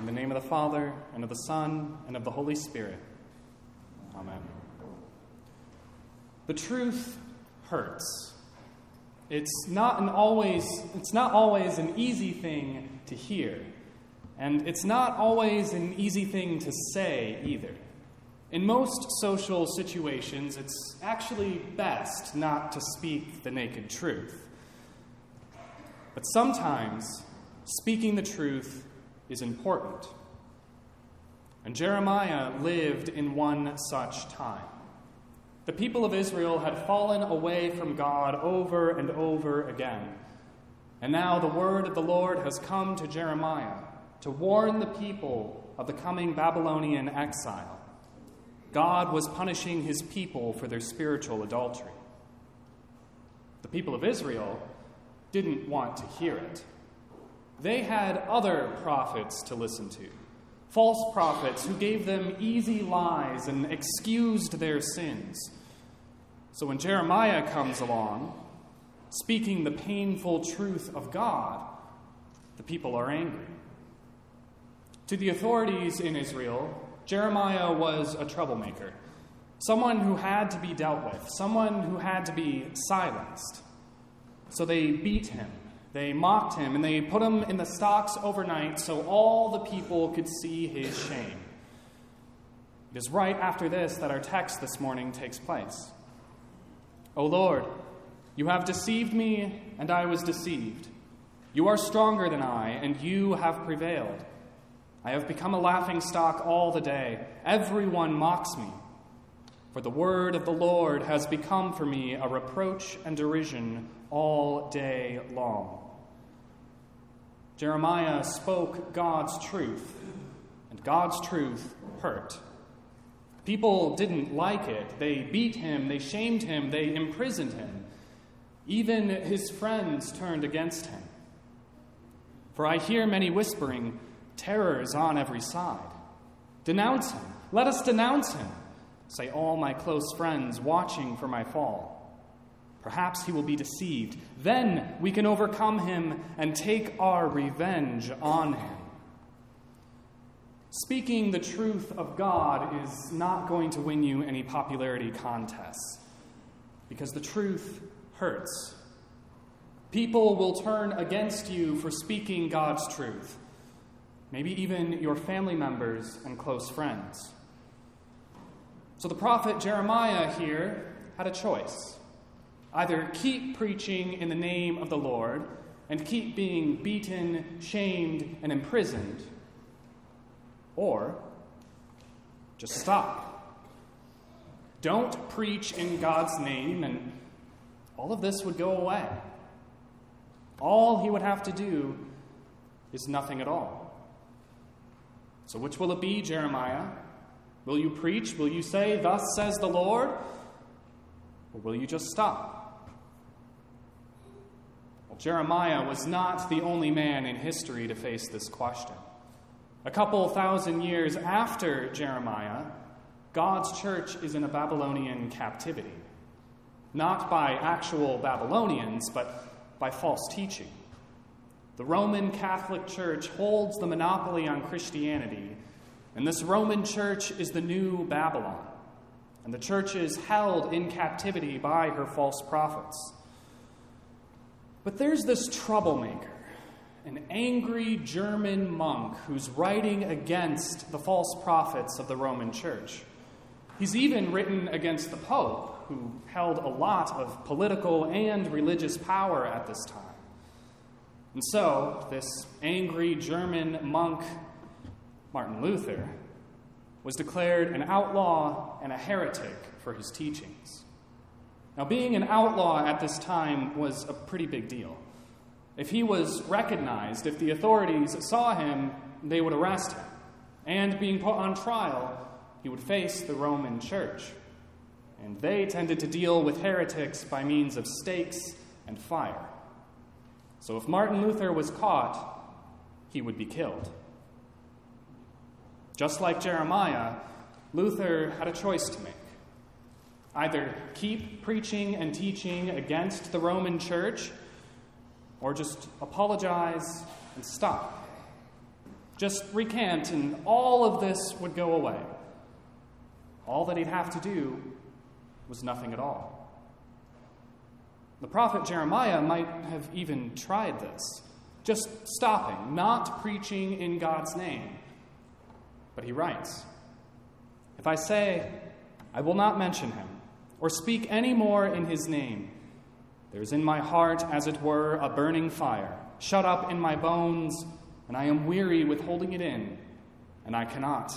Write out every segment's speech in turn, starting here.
In the name of the Father, and of the Son, and of the Holy Spirit. Amen. The truth hurts. It's not, an always, it's not always an easy thing to hear, and it's not always an easy thing to say either. In most social situations, it's actually best not to speak the naked truth. But sometimes, speaking the truth is important. And Jeremiah lived in one such time. The people of Israel had fallen away from God over and over again. And now the word of the Lord has come to Jeremiah to warn the people of the coming Babylonian exile. God was punishing his people for their spiritual adultery. The people of Israel didn't want to hear it. They had other prophets to listen to false prophets who gave them easy lies and excused their sins. So when Jeremiah comes along, speaking the painful truth of God, the people are angry. To the authorities in Israel, Jeremiah was a troublemaker, someone who had to be dealt with, someone who had to be silenced. So they beat him, they mocked him, and they put him in the stocks overnight so all the people could see his shame. It is right after this that our text this morning takes place. O Lord, you have deceived me, and I was deceived. You are stronger than I, and you have prevailed. I have become a laughing stock all the day. Everyone mocks me. For the word of the Lord has become for me a reproach and derision all day long. Jeremiah spoke God's truth, and God's truth hurt. People didn't like it. They beat him, they shamed him, they imprisoned him. Even his friends turned against him. For I hear many whispering, Terror is on every side. Denounce him. Let us denounce him, say all my close friends watching for my fall. Perhaps he will be deceived. Then we can overcome him and take our revenge on him. Speaking the truth of God is not going to win you any popularity contests because the truth hurts. People will turn against you for speaking God's truth, maybe even your family members and close friends. So the prophet Jeremiah here had a choice. Either keep preaching in the name of the Lord and keep being beaten, shamed, and imprisoned, or just stop. Don't preach in God's name, and all of this would go away. All he would have to do is nothing at all. So, which will it be, Jeremiah? Will you preach? Will you say, Thus says the Lord? Or will you just stop? Jeremiah was not the only man in history to face this question. A couple thousand years after Jeremiah, God's church is in a Babylonian captivity. Not by actual Babylonians, but by false teaching. The Roman Catholic Church holds the monopoly on Christianity, and this Roman church is the new Babylon. And the church is held in captivity by her false prophets. But there's this troublemaker, an angry German monk who's writing against the false prophets of the Roman Church. He's even written against the Pope, who held a lot of political and religious power at this time. And so, this angry German monk, Martin Luther, was declared an outlaw and a heretic for his teachings. Now, being an outlaw at this time was a pretty big deal. If he was recognized, if the authorities saw him, they would arrest him. And being put on trial, he would face the Roman church. And they tended to deal with heretics by means of stakes and fire. So if Martin Luther was caught, he would be killed. Just like Jeremiah, Luther had a choice to make. Either keep preaching and teaching against the Roman church, or just apologize and stop. Just recant, and all of this would go away. All that he'd have to do was nothing at all. The prophet Jeremiah might have even tried this, just stopping, not preaching in God's name. But he writes If I say, I will not mention him, or speak any more in his name, there is in my heart, as it were, a burning fire, shut up in my bones, and I am weary with holding it in, and I cannot.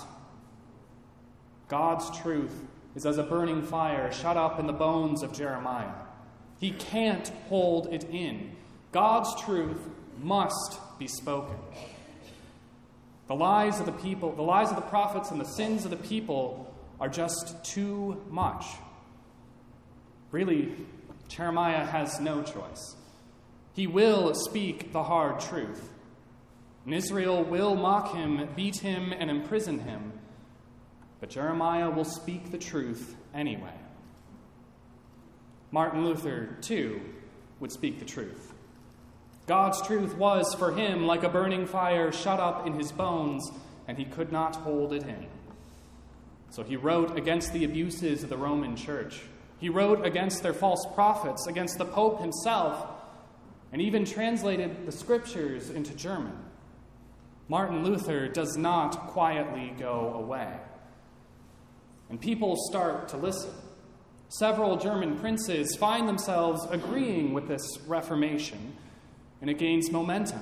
God's truth is as a burning fire shut up in the bones of Jeremiah. He can't hold it in. God's truth must be spoken. The lies of the people, the lies of the prophets, and the sins of the people are just too much. Really, Jeremiah has no choice. He will speak the hard truth. And Israel will mock him, beat him, and imprison him. But Jeremiah will speak the truth anyway. Martin Luther, too, would speak the truth. God's truth was for him like a burning fire shut up in his bones, and he could not hold it in. So he wrote against the abuses of the Roman church. He wrote against their false prophets, against the Pope himself, and even translated the scriptures into German. Martin Luther does not quietly go away. And people start to listen. Several German princes find themselves agreeing with this Reformation, and it gains momentum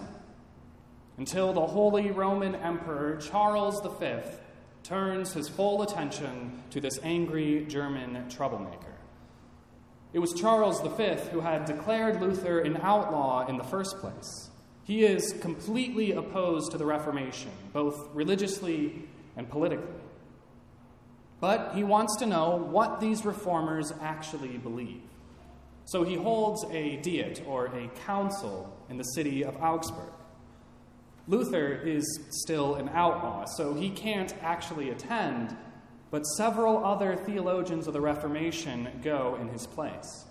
until the Holy Roman Emperor Charles V turns his full attention to this angry German troublemaker. It was Charles V who had declared Luther an outlaw in the first place. He is completely opposed to the Reformation, both religiously and politically. But he wants to know what these reformers actually believe. So he holds a diet or a council in the city of Augsburg. Luther is still an outlaw, so he can't actually attend, but several other theologians of the Reformation go in his place.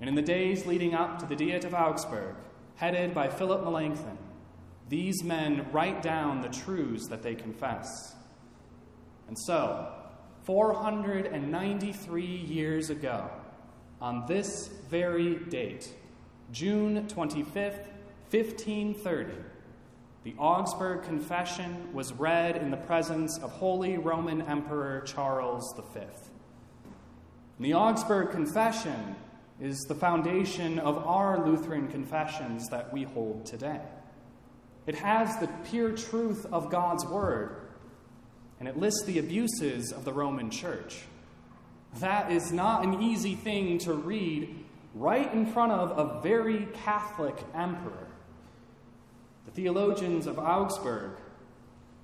And in the days leading up to the Diet of Augsburg, headed by Philip Melanchthon, these men write down the truths that they confess. And so, 493 years ago, on this very date, June 25th, 1530, the Augsburg Confession was read in the presence of Holy Roman Emperor Charles V. And the Augsburg Confession is the foundation of our Lutheran confessions that we hold today. It has the pure truth of God's Word and it lists the abuses of the Roman Church. That is not an easy thing to read right in front of a very Catholic emperor. The theologians of Augsburg,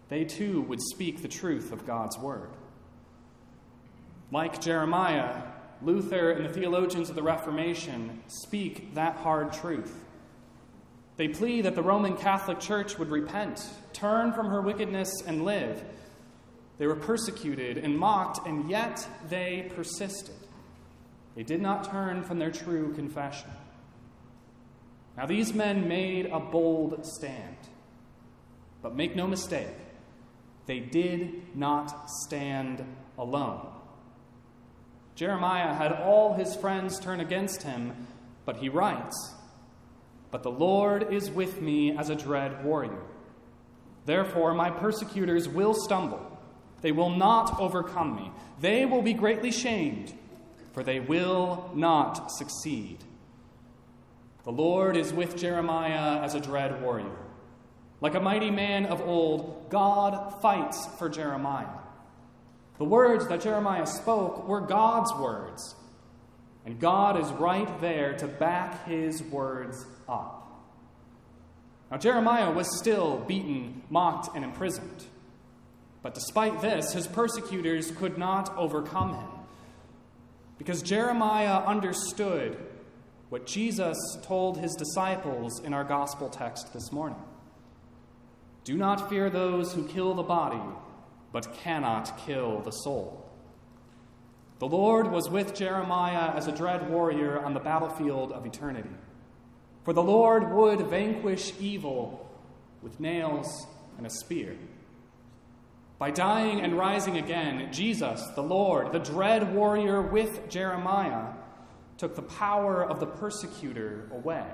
they too would speak the truth of God's word. Like Jeremiah, Luther and the theologians of the Reformation speak that hard truth. They plead that the Roman Catholic Church would repent, turn from her wickedness, and live. They were persecuted and mocked, and yet they persisted. They did not turn from their true confession. Now, these men made a bold stand. But make no mistake, they did not stand alone. Jeremiah had all his friends turn against him, but he writes, But the Lord is with me as a dread warrior. Therefore, my persecutors will stumble they will not overcome me. They will be greatly shamed, for they will not succeed. The Lord is with Jeremiah as a dread warrior. Like a mighty man of old, God fights for Jeremiah. The words that Jeremiah spoke were God's words, and God is right there to back his words up. Now, Jeremiah was still beaten, mocked, and imprisoned. But despite this, his persecutors could not overcome him. Because Jeremiah understood what Jesus told his disciples in our gospel text this morning Do not fear those who kill the body, but cannot kill the soul. The Lord was with Jeremiah as a dread warrior on the battlefield of eternity. For the Lord would vanquish evil with nails and a spear. By dying and rising again, Jesus, the Lord, the dread warrior with Jeremiah, took the power of the persecutor away.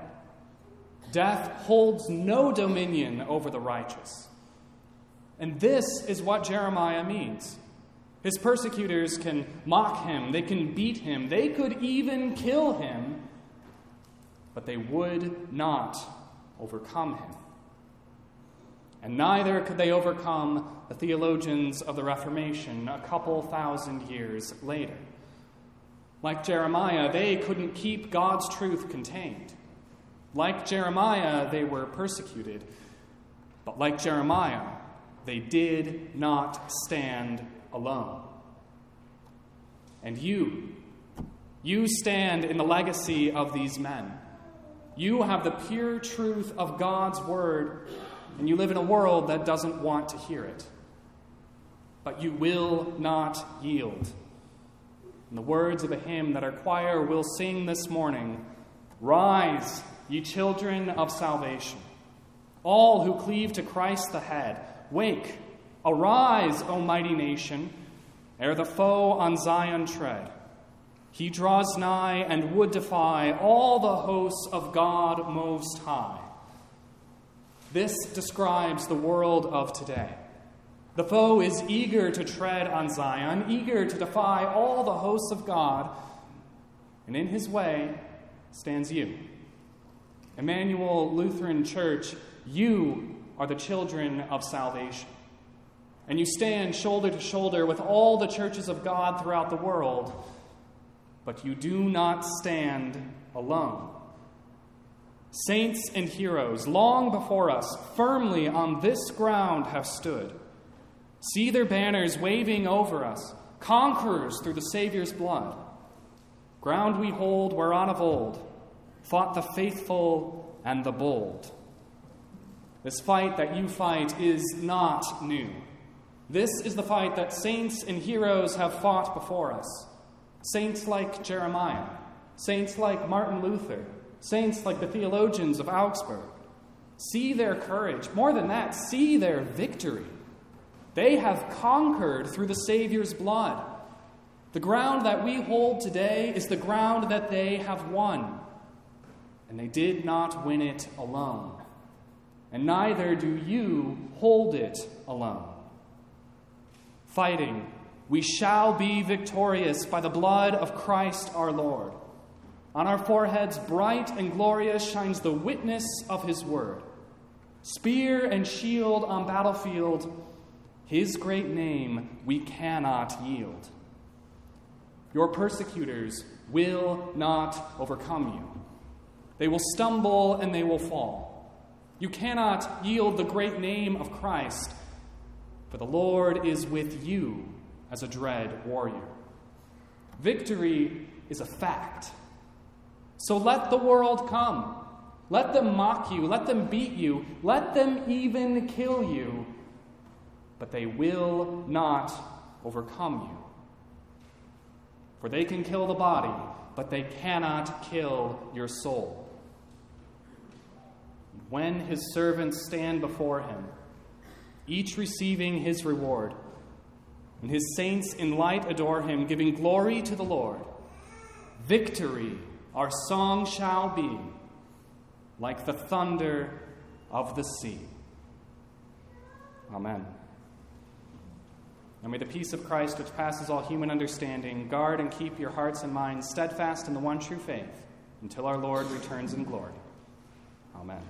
Death holds no dominion over the righteous. And this is what Jeremiah means. His persecutors can mock him, they can beat him, they could even kill him, but they would not overcome him. And neither could they overcome the theologians of the Reformation a couple thousand years later. Like Jeremiah, they couldn't keep God's truth contained. Like Jeremiah, they were persecuted. But like Jeremiah, they did not stand alone. And you, you stand in the legacy of these men. You have the pure truth of God's word, and you live in a world that doesn't want to hear it. But you will not yield. In the words of a hymn that our choir will sing this morning Rise, ye children of salvation, all who cleave to Christ the head. Wake, arise, O mighty nation, ere the foe on Zion tread. He draws nigh and would defy all the hosts of God Most High. This describes the world of today. The foe is eager to tread on Zion, eager to defy all the hosts of God, and in his way stands you. Emmanuel Lutheran Church, you are the children of salvation. And you stand shoulder to shoulder with all the churches of God throughout the world, but you do not stand alone. Saints and heroes, long before us, firmly on this ground have stood. See their banners waving over us, conquerors through the Savior's blood. Ground we hold whereon of old fought the faithful and the bold. This fight that you fight is not new. This is the fight that saints and heroes have fought before us. Saints like Jeremiah, saints like Martin Luther, saints like the theologians of Augsburg. See their courage. More than that, see their victory. They have conquered through the Savior's blood. The ground that we hold today is the ground that they have won. And they did not win it alone and neither do you hold it alone. Fighting, we shall be victorious by the blood of Christ our Lord. On our foreheads, bright and glorious, shines the witness of his word. Spear and shield on battlefield, his great name we cannot yield. Your persecutors will not overcome you. They will stumble and they will fall. You cannot yield the great name of Christ, for the Lord is with you as a dread warrior. Victory is a fact. So let the world come. Let them mock you. Let them beat you. Let them even kill you. But they will not overcome you. For they can kill the body, but they cannot kill your soul when his servants stand before him, each receiving his reward. And his saints in light adore him, giving glory to the Lord. Victory, our song shall be, like the thunder of the sea. Amen. And may the peace of Christ, which passes all human understanding, guard and keep your hearts and minds steadfast in the one true faith until our Lord returns in glory. Amen.